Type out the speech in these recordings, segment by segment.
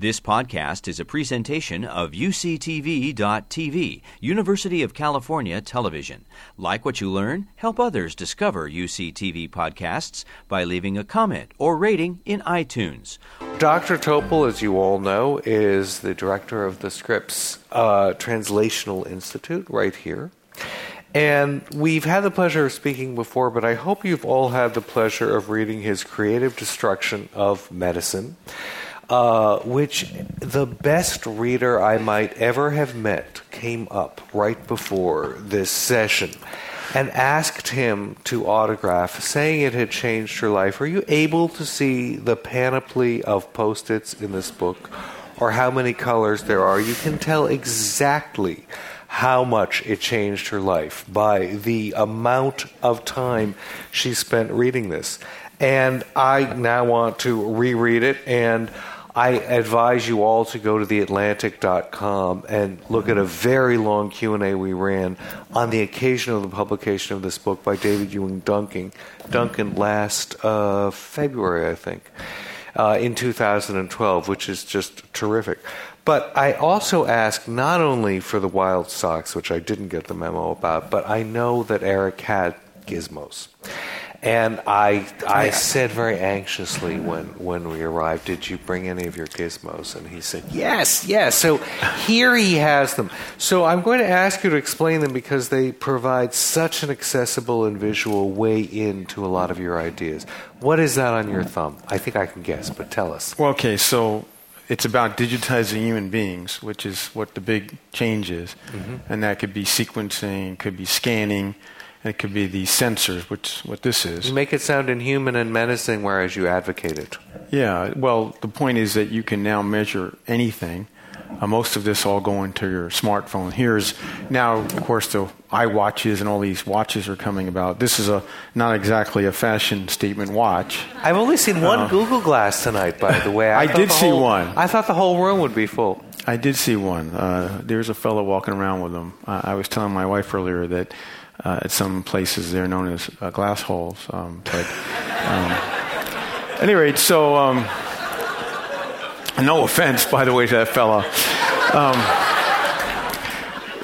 This podcast is a presentation of UCTV.tv, University of California Television. Like what you learn? Help others discover UCTV podcasts by leaving a comment or rating in iTunes. Dr. Topol, as you all know, is the director of the Scripps uh, Translational Institute right here. And we've had the pleasure of speaking before, but I hope you've all had the pleasure of reading his Creative Destruction of Medicine uh, which the best reader I might ever have met came up right before this session and asked him to autograph, saying it had changed her life. Are you able to see the panoply of post its in this book or how many colors there are? You can tell exactly how much it changed her life by the amount of time she spent reading this. And I now want to reread it and I advise you all to go to theatlantic.com and look at a very long Q&A we ran on the occasion of the publication of this book by David Ewing Duncan, Duncan last uh, February, I think, uh, in 2012, which is just terrific. But I also asked not only for the Wild Sox, which I didn't get the memo about, but I know that Eric had gizmos. And I, I said very anxiously when, when we arrived, Did you bring any of your gizmos? And he said, Yes, yes. So here he has them. So I'm going to ask you to explain them because they provide such an accessible and visual way into a lot of your ideas. What is that on your thumb? I think I can guess, but tell us. Well, okay, so it's about digitizing human beings, which is what the big change is. Mm-hmm. And that could be sequencing, could be scanning it could be the sensors, which what this is. You make it sound inhuman and menacing, whereas you advocate it. Yeah. Well, the point is that you can now measure anything. Uh, most of this all going to your smartphone. Here's now, of course, the iWatches and all these watches are coming about. This is a not exactly a fashion statement watch. I've only seen one uh, Google Glass tonight, by the way. I, I did see whole, one. I thought the whole room would be full. I did see one. Uh, there's a fellow walking around with them. Uh, I was telling my wife earlier that uh, at some places, they're known as uh, glass holes. Um, but um, at any rate, so um, no offense, by the way, to that fella. Um,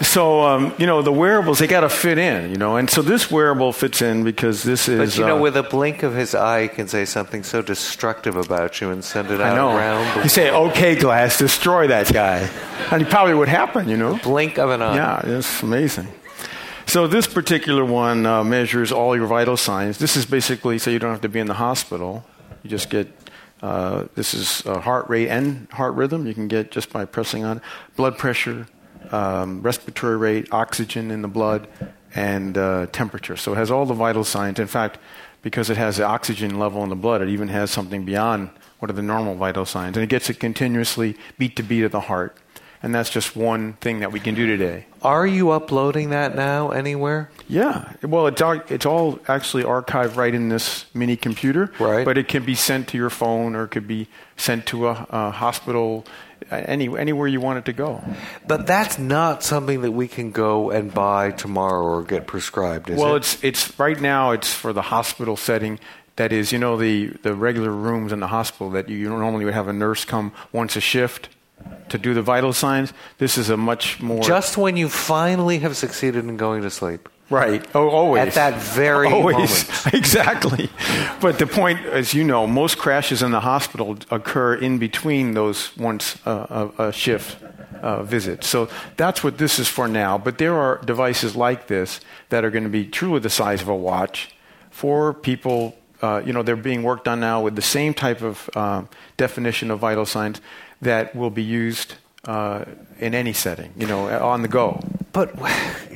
so um, you know the wearables they got to fit in, you know, and so this wearable fits in because this is. But you know, uh, with a blink of his eye, he can say something so destructive about you and send it out around. The you say, "Okay, glass, destroy that guy," and he probably would happen, you know. Blink of an eye. Yeah, it's amazing. So this particular one uh, measures all your vital signs. This is basically so you don't have to be in the hospital. You just get uh, this is heart rate and heart rhythm. You can get just by pressing on blood pressure, um, respiratory rate, oxygen in the blood, and uh, temperature. So it has all the vital signs. In fact, because it has the oxygen level in the blood, it even has something beyond what are the normal vital signs, and it gets it continuously beat to beat of the heart. And that's just one thing that we can do today. Are you uploading that now anywhere? Yeah. Well, it's all, it's all actually archived right in this mini computer. Right. But it can be sent to your phone or it could be sent to a, a hospital, any, anywhere you want it to go. But that's not something that we can go and buy tomorrow or get prescribed, is well, it? it's, it's right now it's for the hospital setting. That is, you know, the, the regular rooms in the hospital that you normally would have a nurse come once a shift to do the vital signs. This is a much more. Just when you finally have succeeded in going to sleep. Right. Oh, always. At that very always. moment. exactly. But the point, as you know, most crashes in the hospital occur in between those once uh, a, a shift uh, visit. So that's what this is for now. But there are devices like this that are going to be truly the size of a watch for people. Uh, you know, they're being worked on now with the same type of uh, definition of vital signs that will be used uh, in any setting, you know, on the go. But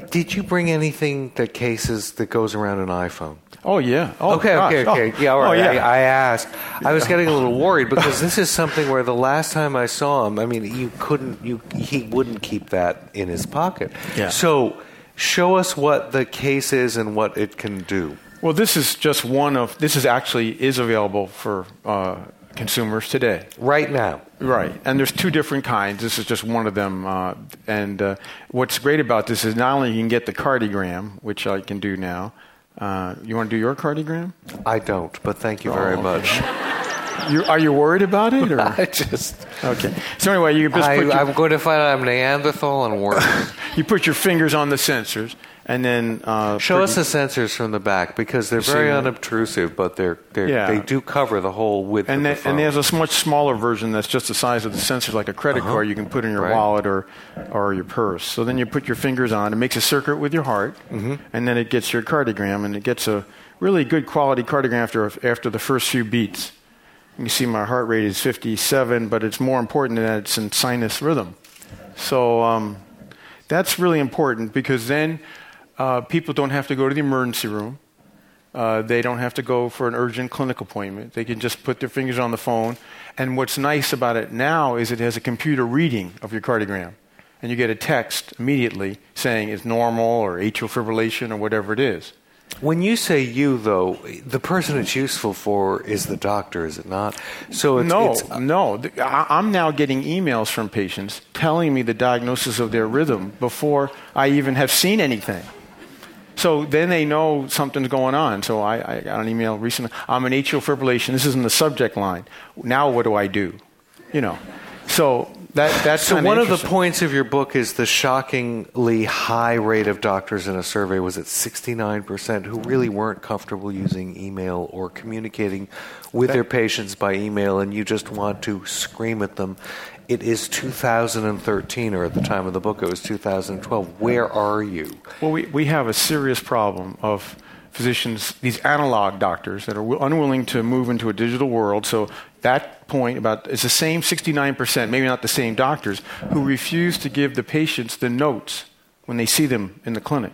did you bring anything that cases that goes around an iPhone? Oh yeah. Oh, okay, gosh. okay, okay. Oh. Yeah, all right. Oh, yeah. I, I, asked. I was getting a little worried because this is something where the last time I saw him, I mean, you couldn't, you he wouldn't keep that in his pocket. Yeah. So, show us what the case is and what it can do. Well, this is just one of. This is actually is available for uh, consumers today. Right now. Right. And there's two different kinds. This is just one of them. Uh, and uh, what's great about this is not only you can get the cardiogram, which I can do now. Uh, you want to do your cardiogram? I don't, but thank you very oh, much. You, are you worried about it? Or? I just. Okay. So anyway, you just I, put your, I'm going to find out I'm Neanderthal and worse. you put your fingers on the sensors, and then uh, Show us the sensors from the back because they're very unobtrusive, but they're, they're Yeah. they do cover the whole width And, of the phone. and there's a much smaller version that's just the size of the sensor, like a credit card you can put in your Uh-huh. Right. wallet or, or your purse. So then you put your fingers on, it makes a circuit with your heart, Mm-hmm. and then it gets your cardiogram, and it gets a really good quality cardiogram after, after the first few beats. You see my heart rate is 57, but it's more important that it's in sinus rhythm. So um, that's really important because then uh, people don't have to go to the emergency room. Uh, they don't have to go for an urgent clinic appointment. They can just put their fingers on the phone. And what's nice about it now is it has a computer reading of your cardiogram. And you get a text immediately saying it's normal or atrial fibrillation or whatever it is. When you say you, though, the person it's useful for is the doctor, is it not? So it's, no, it's, uh, no. I- I'm now getting emails from patients telling me the diagnosis of their rhythm before I even have seen anything. So then they know something's going on. So I, I got an email recently. I'm an atrial fibrillation. This is in the subject line. Now what do I do? You know. So that that's so one of the points of your book is the shockingly high rate of doctors in a survey was at 69% who really weren't comfortable using email or communicating with their patients by email and you just want to scream at them. It is 2013 or at the time of the book it was 2012. Where are you? Well, we, we have a serious problem of physicians, these analog doctors that are wi- unwilling to move into a digital world. So that point about it's the same 69%, maybe not the same doctors, who refuse to give the patients the notes when they see them in the clinic,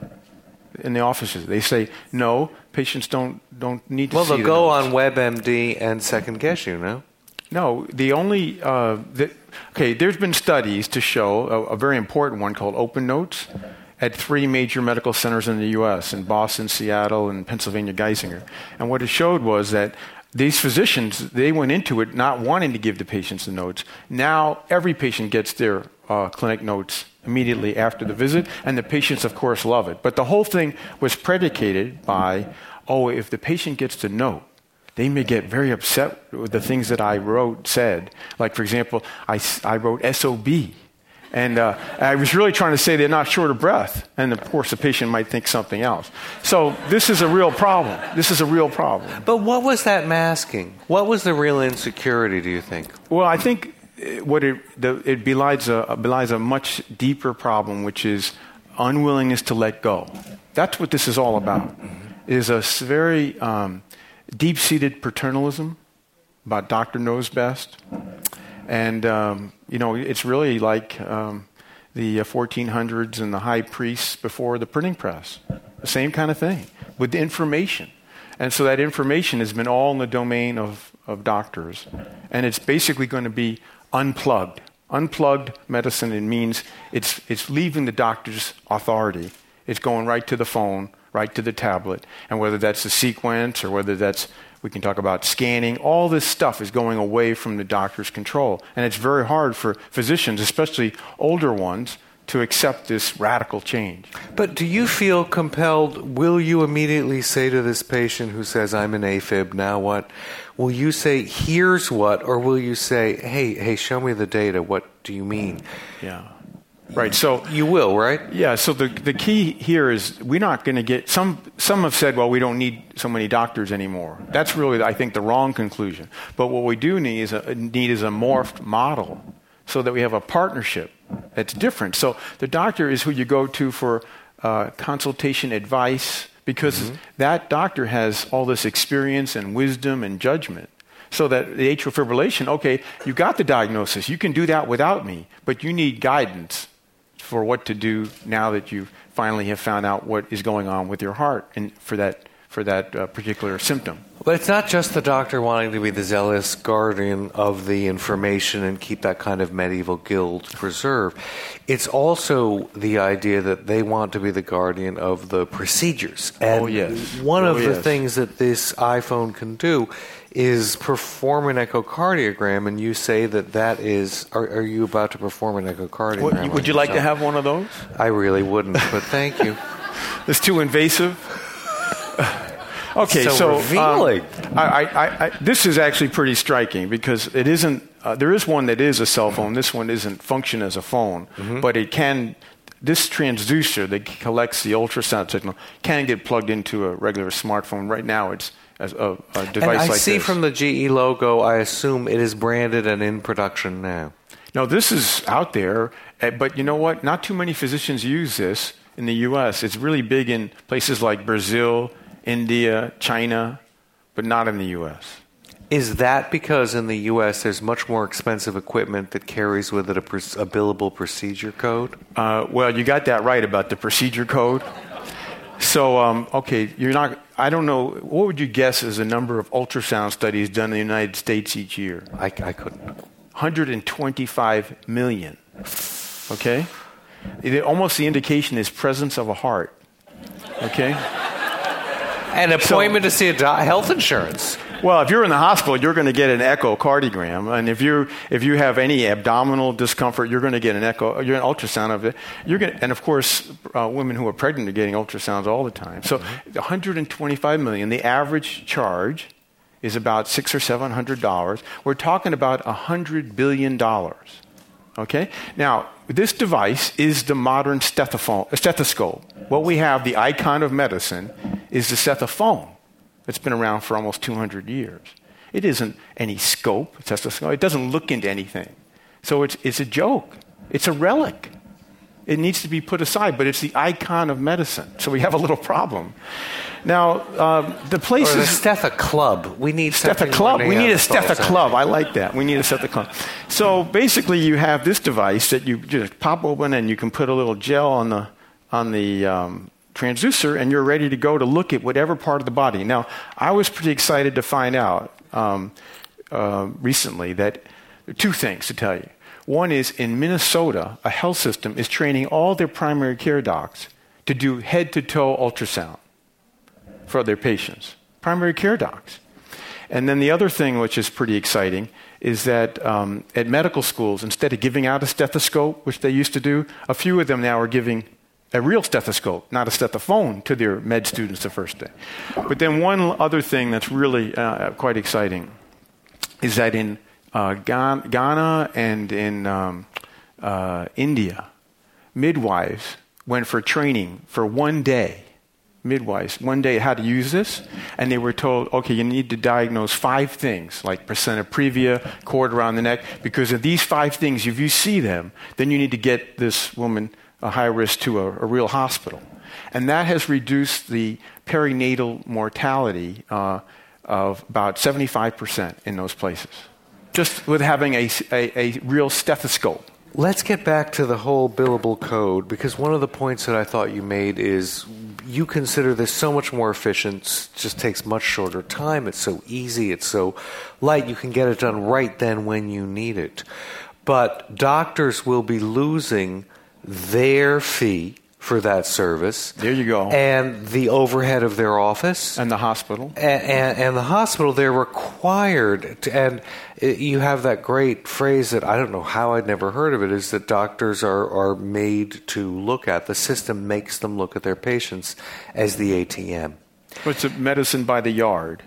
in the offices. They say, no, patients don't, don't need to Well, they'll the go notes." on WebMD and second guess you, no? No, the only uh, the, okay. There's been studies to show a, a very important one called Open Notes at three major medical centers in the U.S. in Boston, Seattle, and Pennsylvania Geisinger. And what it showed was that these physicians they went into it not wanting to give the patients the notes. Now every patient gets their uh, clinic notes immediately after the visit, and the patients, of course, love it. But the whole thing was predicated by, oh, if the patient gets the note they may get very upset with the things that I wrote, said. Like, for example, I, I wrote SOB. And uh, I was really trying to say they're not short of breath. And of course, the patient might think something else. So, this is a real problem. This is a real problem. But what was that masking? What was the real insecurity, do you think? Well, I think uh, what it, the, it belies, a, belies a much deeper problem, which is unwillingness to let go. That's what this is all about. It is a very um, deep-seated paternalism about doctor knows best, and um, you know it's really like um, the uh, 1400s and the high priests before the printing press. The same kind of thing with the information. And so that information has been all in the domain of, of doctors. And it's basically going to be unplugged. Unplugged medicine, it means it's, it's leaving the doctor's authority. It's going right to the phone, right to the tablet. And whether that's a sequence or whether that's, we can talk about scanning, all this stuff is going away from the doctor's control. And it's very hard for physicians, especially older ones, to accept this radical change. But do you feel compelled? Will you immediately say to this patient who says, I'm an AFib, now what? Will you say, here's what? Or will you say, hey, hey, show me the data. What do you mean? Yeah. Right. So You will, right? Yeah, so the, the key here is we're not going to get some some have said, well, we don't need so many doctors anymore. That's really I think the wrong conclusion. But what we do need is a need is a morphed model so that we have a partnership that's different. So the doctor is who you go to for uh, consultation advice because that doctor has all this experience and wisdom and judgment. So that the atrial fibrillation, okay, you got the diagnosis. You can do that without me, but you need guidance for what to do now that you finally have found out what is going on with your heart and for that for that uh, particular symptom. But it's not just the doctor wanting to be the zealous guardian of the information and keep that kind of medieval guild preserved. It's also the idea that they want to be the guardian of the procedures. And Oh, yes. one of Oh, the things that this iPhone can do is perform an echocardiogram, and you say that that is. Are, are you about to perform an echocardiogram? What, would you like to have one of those? I really wouldn't, but thank you. It's too invasive. Okay, so, so, um, revealing. I, I, I, this is actually pretty striking because it isn't. Uh, there is one that is a cell phone. This one isn't function as a phone, Mm-hmm. but it can. This transducer that collects the ultrasound signal can get plugged into a regular smartphone. Right now, it's as a, a device and I like see this. from the GE logo, I assume it is branded and in production now. No, this is out there, eh, but you know what? Not too many physicians use this in the U.S. It's really big in places like Brazil, India, China, but not in the U.S. Is that because in the U.S. there's much more expensive equipment that carries with it a, pr- a billable procedure code? Uh, well, you got that right about the procedure code. So, um, okay, you're not. I don't know. What would you guess is the number of ultrasound studies done in the United States each year? I, I couldn't. 125 million. Okay? It- almost the indication is presence of a heart. Okay? An appointment to see a doc- health insurance. Well, if you're in the hospital, you're going to get an echocardiogram, and if you if you have any abdominal discomfort, you're going to get an echo, you're an ultrasound of it. You're going, and of course, uh, women who are pregnant are getting ultrasounds all the time. So, 125 million. The average charge is about six or seven hundred dollars. We're talking about a hundred billion dollars. Okay? Now, this device is the modern stethoscope. What we have, the icon of medicine, is the stethoscope. It's been around for almost 200 years. It isn't any scope. It doesn't look into anything. So it's, it's a joke. It's a relic. It needs to be put aside, but it's the icon of medicine. So we have a little problem. Now, um, the Or places. the Stetha Club. We need Stetha Club. We need a Neanderthal Stetha. Club. I like that. We need a Stetha Club. So basically, you have this device that you just pop open, and you can put a little gel on the on the um, transducer, and you're ready to go to look at whatever part of the body. Now, I was pretty excited to find out um, uh, recently that two things to tell you. One is in Minnesota, a health system is training all their primary care docs to do head to toe ultrasound for their patients, primary care docs. And then the other thing, which is pretty exciting, is that um, at medical schools, instead of giving out a stethoscope, which they used to do, a few of them now are giving a real stethoscope, not a stethophone, to their med students the first day. But then one other thing that's really uh, quite exciting is that in uh, Ghana and in um, uh, India, midwives went for training for one day. Midwives, one day, how to use this, and they were told, okay, you need to diagnose five things, like placenta previa, cord around the neck, because of these five things, if you see them, then you need to get this woman a high risk to a, a real hospital. And that has reduced the perinatal mortality uh, of about 75% in those places, just with having a, a, a real stethoscope. Let's get back to the whole billable code because one of the points that I thought you made is you consider this so much more efficient, just takes much shorter time, it's so easy, it's so light, you can get it done right then when you need it. But doctors will be losing their fee for that service. There you go. And the overhead of their office And the hospital. and, and, and the hospital they're required to, and you have that great phrase that i don't know how i'd never heard of it is that doctors are, are made to look at the system makes them look at their patients as the atm It's a medicine by the yard.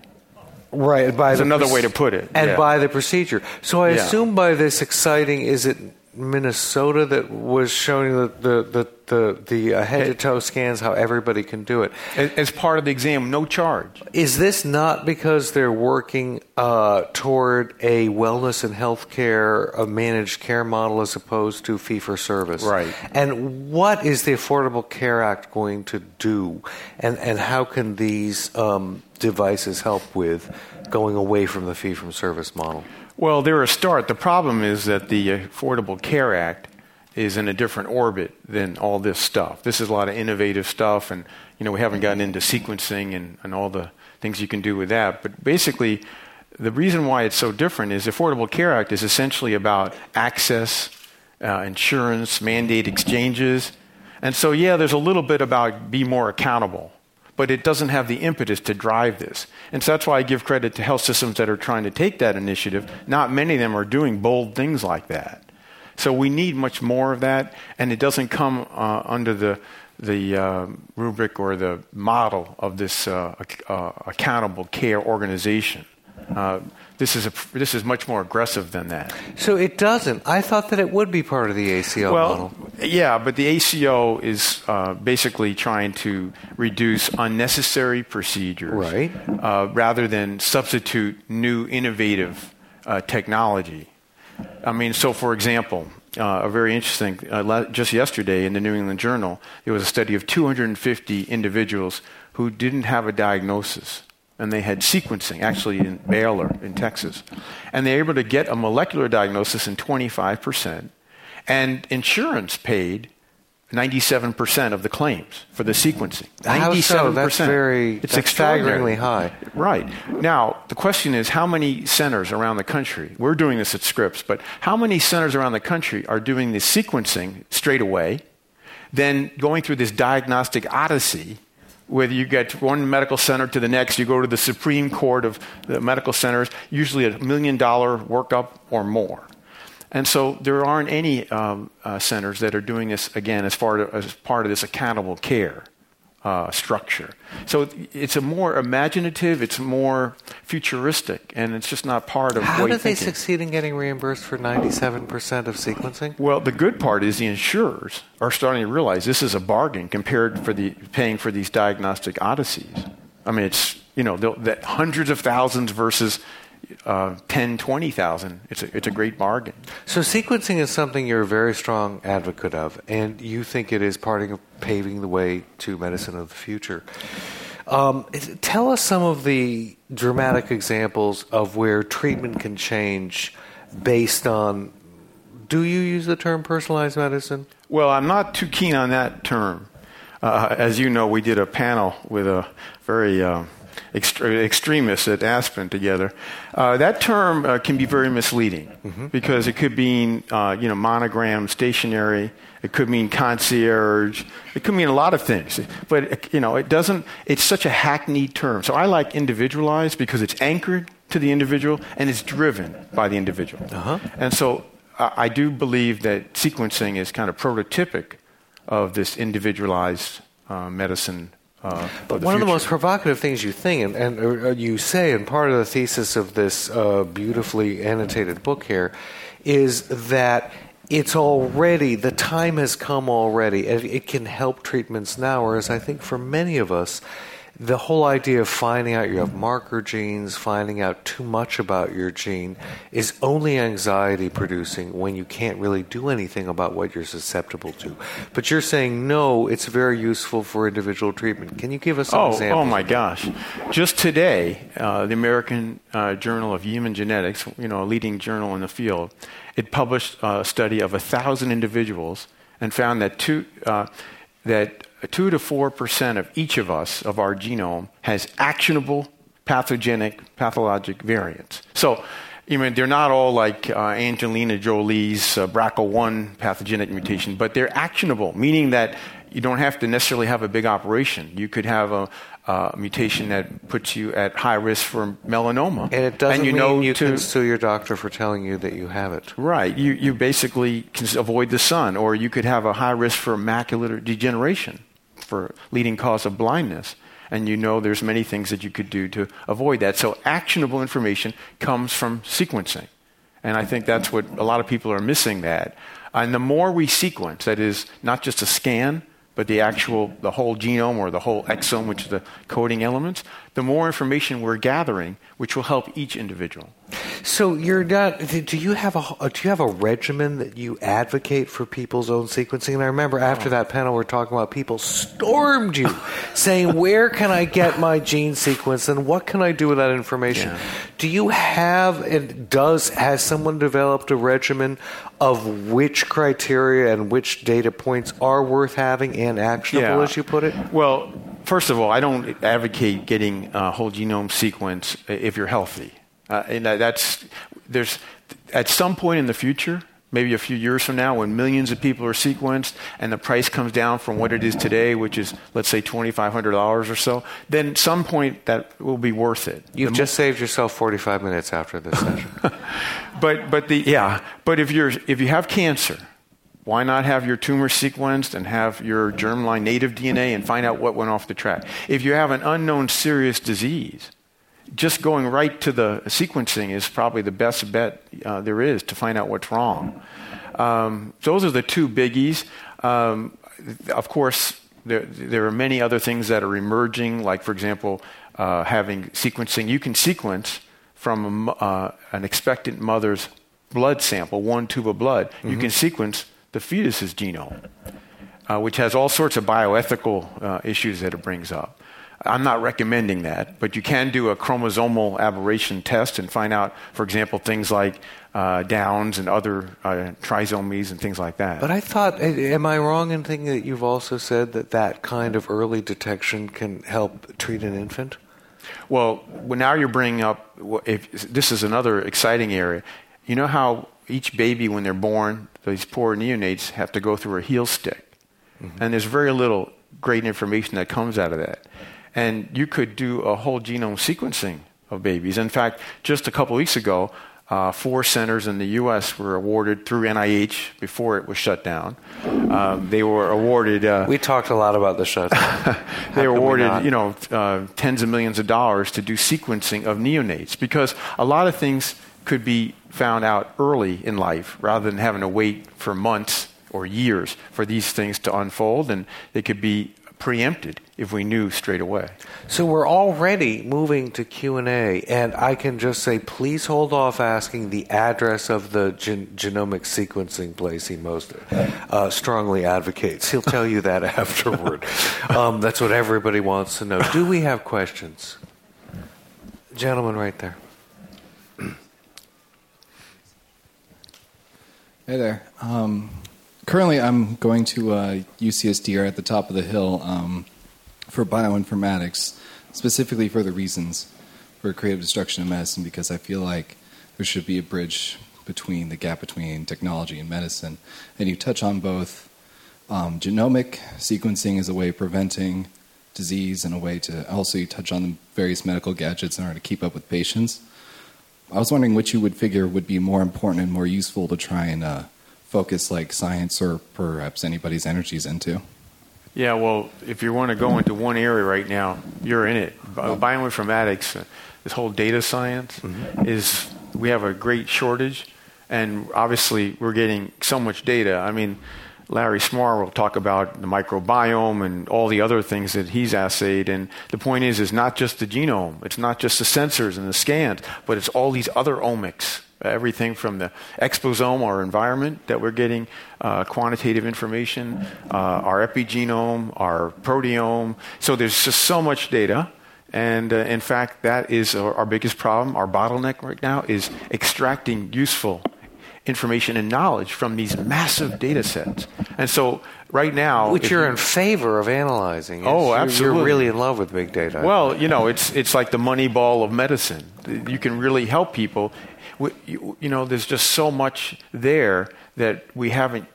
right by That's the another way to put it. and Yeah. by the procedure so i Yeah. assume by this exciting is it minnesota that was showing the the the, the, the uh, head to toe scans how everybody can do it As- As part of the exam, no charge. Is this not because they're working uh, toward a wellness and healthcare, a managed care model as opposed to fee for service? Right. And what is the Affordable Care Act going to do? And, and how can these um, devices help with going away from the fee from service model? Well, they're a start. The problem is that the Affordable Care Act is in a different orbit than all this stuff. This is a lot of innovative stuff, and you know we haven't gotten into sequencing and, and all the things you can do with that. But basically, the reason why it's so different is the Affordable Care Act is essentially about access, uh, insurance, mandate exchanges, and so yeah, there's a little bit about be more accountable but it doesn't have the impetus to drive this. And so that's why I give credit to health systems that are trying to take that initiative. Not many of them are doing bold things like that. So we need much more of that, and it doesn't come uh, under the the uh, rubric or the model of this uh, uh accountable care organization. Uh, this is a, this is much more aggressive than that. So it doesn't. I thought that it would be part of the ACO well, model. Yeah, but the ACO is uh, basically trying to reduce unnecessary procedures, right? Uh, rather than substitute new innovative uh, technology. I mean, so for example, uh, a very interesting, uh, just yesterday in the New England Journal, there was a study of 250 individuals who didn't have a diagnosis and they had sequencing, actually in Baylor in Texas. And they were able to get a molecular diagnosis in 25%, and insurance paid 97% of the claims for the sequencing. 97%. So? That's very, it's that's staggeringly high. Right. Now, the question is how many centers around the country, we're doing this at Scripps, but how many centers around the country are doing the sequencing straight away, then going through this diagnostic odyssey whether you get one medical center to the next, you go to the Supreme Court of the medical centers, usually a million dollar workup or more. And so there aren't any um, uh, centers that are doing this again as, far to, as part of this accountable care uh, structure. So it's a more imaginative, it's more futuristic, and it's just not part of. How did they succeed in getting reimbursed for 97% of sequencing? Well, the good part is the insurers are starting to realize this is a bargain compared for the paying for these diagnostic odysseys. I mean, it's you know that hundreds of thousands versus uh, 10, 20,000. It's a, it's a great bargain. So sequencing is something you're a very strong advocate of, and you think it is part of paving the way to medicine of the future. Um, tell us some of the dramatic examples of where treatment can change based on. Do you use the term personalized medicine? Well, I'm not too keen on that term. Uh, as you know, we did a panel with a very extremists at Aspen together. Uh, that term uh, can be very misleading mm-hmm. because it could mean, uh, you know, monogram, stationary. It could mean concierge. It could mean a lot of things. But, you know, it doesn't, it's such a hackneyed term. So I like individualized because it's anchored to the individual and it's driven by the individual. Uh-huh. And so I do believe that sequencing is kind of prototypic of this individualized uh, medicine uh, but one future. of the most provocative things you think and, and uh, you say, and part of the thesis of this uh, beautifully annotated book here, is that it's already the time has come already, and it can help treatments now. Whereas I think for many of us, the whole idea of finding out you have marker genes, finding out too much about your gene, is only anxiety producing when you can't really do anything about what you're susceptible to. But you're saying no, it's very useful for individual treatment. Can you give us some oh, examples? Oh my gosh! Just today, uh, the American uh, Journal of Human Genetics, you know, a leading journal in the field, it published a study of a thousand individuals and found that two uh, that 2 to 4% of each of us, of our genome, has actionable pathogenic, pathologic variants. So, I mean, they're not all like uh, Angelina Jolie's uh, BRCA1 pathogenic mutation, but they're actionable, meaning that you don't have to necessarily have a big operation. You could have a, uh, mutation that puts you at high risk for melanoma. And it doesn't and you mean know you to, can sue your doctor for telling you that you have it. Right. You, you basically can avoid the sun, or you could have a high risk for macular degeneration, for leading cause of blindness. And you know there's many things that you could do to avoid that. So actionable information comes from sequencing. And I think that's what a lot of people are missing that. And the more we sequence, that is not just a scan, but the actual, the whole genome or the whole exome, which is the coding elements, the more information we're gathering, which will help each individual. So you're not. Do you have a uh, do you have a regimen that you advocate for people's own sequencing? And I remember after oh. that panel, we are talking about people stormed you, saying, "Where can I get my gene sequence, and what can I do with that information?" Yeah. Do you have and does has someone developed a regimen of which criteria and which data points are worth having and actionable, yeah. as you put it? Well, first of all, I don't advocate getting a whole genome sequence if you're healthy. Uh, and that's there's at some point in the future, maybe a few years from now when millions of people are sequenced and the price comes down from what it is today, which is, let's say, $2,500 or so, then some point that will be worth it. You've the just mo- saved yourself 45 minutes after this session. but, but the, yeah, but if, you're, if you have cancer, why not have your tumor sequenced and have your germline native DNA and find out what went off the track? If you have an unknown serious disease, just going right to the sequencing is probably the best bet uh, there is to find out what's wrong. Um, those are the two biggies. Um, of course, there, there, are many other things that are emerging, like, for example, uh, having sequencing. You can sequence from a, uh, an expectant mother's blood sample, one tube of blood. Mm-hmm. You can sequence the fetus's genome, uh, which has all sorts of bioethical uh, issues that it brings up. I'm not recommending that, but you can do a chromosomal aberration test and find out, for example, things like uh, Downs and other uh, trisomies and things like that. But I thought, am I wrong in thinking that you've also said that that kind of early detection can help treat an infant? Well, now you're bringing up, if, this is another exciting area. You know how each baby, when they're born, these poor neonates have to go through a heel stick. Mm-hmm. And there's very little great information that comes out of that and you could do a whole genome sequencing of babies. In fact, just a couple weeks ago, uh, four centers in the U.S. were awarded through NIH before it was shut down. Um, they were awarded. Uh, we talked a lot about the shutdown. they were awarded, you know, uh, tens of millions of dollars to do sequencing of neonates because a lot of things could be found out early in life rather than having to wait for months or years for these things to unfold, and they could be preempted if we knew straight away. So we're already moving to Q&A and I can just say please hold off asking the address of the gen- genomic sequencing place he most uh, strongly advocates. He'll tell you that afterward. Um, that's what everybody wants to know. Do we have questions? Gentleman right there. Hey there. Um, currently, I'm going to uh, UCSD at the top of the hill um, for bioinformatics, specifically for the reasons for creative destruction in medicine, because I feel like there should be a bridge between the gap between technology and medicine. And you touch on both um, genomic sequencing as a way of preventing disease and a way to also you touch on the various medical gadgets in order to keep up with patients. I was wondering which you would figure would be more important and more useful to try and uh, focus like science or perhaps anybody's energies into. Yeah, well, if you want to go into one area right now, you're in it. Bioinformatics, uh, this whole data science mm-hmm. is, we have a great shortage, and obviously we're getting so much data. I mean, Larry Smarr will talk about the microbiome and all the other things that he's assayed. And the point is, is not just the genome, it's not just the sensors and the scans, but it's all these other omics everything from the exposome, our environment, that we're getting uh, quantitative information, uh, our epigenome, our proteome. So there's just so much data. And uh, in fact, that is our, our, biggest problem. Our bottleneck right now is extracting useful information and knowledge from these massive data sets. And so right now, which you're you, in favor of analyzing. Oh, absolutely. You're really in love with big data. Well, you know, it's it's like the Moneyball of medicine. You can really help people you, you, know, there's just so much there that we haven't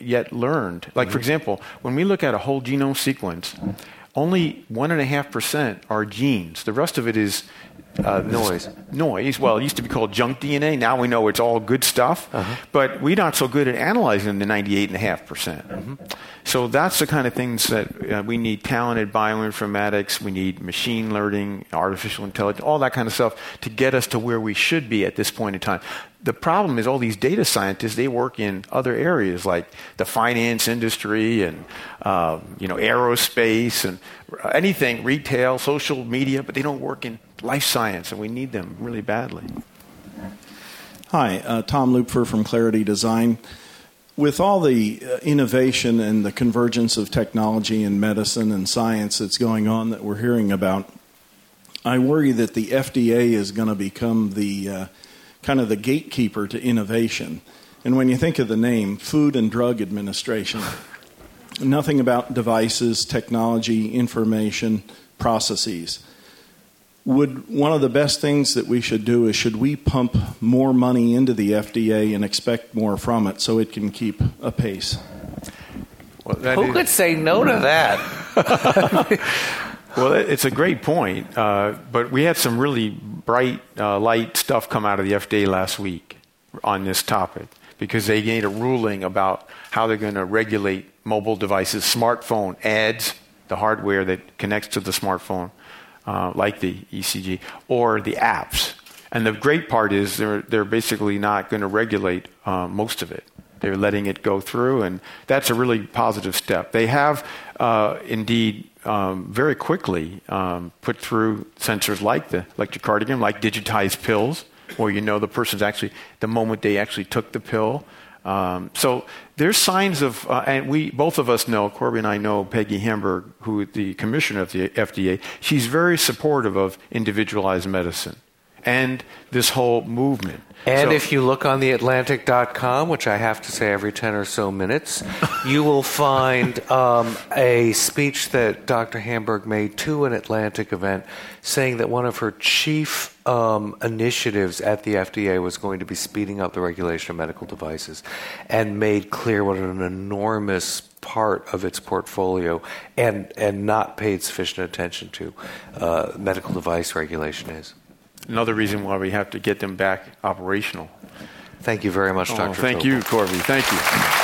yet learned. Like, mm-hmm. for example, when we look at a whole genome sequence, only 1.5% are genes. The rest of it is uh, noise. Noise. Well, it used to be called junk DNA. Now we know it's all good stuff. Uh-huh. But we're not so good at analyzing the 98.5%. percent mm-hmm. So that's the kind of things that uh, we need talented bioinformatics, we need machine learning, artificial intelligence, all that kind of stuff to get us to where we should be at this point in time. The problem is all these data scientists, they work in other areas like the finance industry and uh, you know aerospace and anything, retail, social media, but they don't work in life science, and we need them really badly. Hi, uh, Tom Lupfer from Clarity Design with all the uh, innovation and the convergence of technology and medicine and science that's going on that we're hearing about, I worry that the FDA is going to become the uh, kind of the gatekeeper to innovation. And when you think of the name, Food and Drug Administration, nothing about devices, technology, information, processes. Would one of the best things that we should do is should we pump more money into the FDA and expect more from it so it can keep a pace? Well, Who is, could say no to that? well, it's a great point, uh, but we had some really bright uh, light stuff come out of the FDA last week on this topic because they made a ruling about how they're going to regulate mobile devices, smartphone apps, the hardware that connects to the smartphone uh, like the ECG, or the apps. And the great part is they're, they're basically not going to regulate uh, most of it. They're letting it go through, and that's a really positive step. They have uh, indeed um, very quickly um, put through sensors like the electrocardiogram, like digitized pills, where you know the person's actually, the moment they actually took the pill, um, so there's signs of, uh, and we both of us know, Corby and I know Peggy Hamburg, who the commissioner of the FDA. She's very supportive of individualized medicine and this whole movement. And so, if you look on theatlantic.com, which I have to say every 10 or so minutes, you will find um, a speech that Dr. Hamburg made to an Atlantic event saying that one of her chief um, initiatives at the FDA was going to be speeding up the regulation of medical devices and made clear what an enormous part of its portfolio and, and not paid sufficient attention to uh, medical device regulation is another reason why we have to get them back operational. Thank you very much, oh, Dr. Thank you, Corby. Thank you.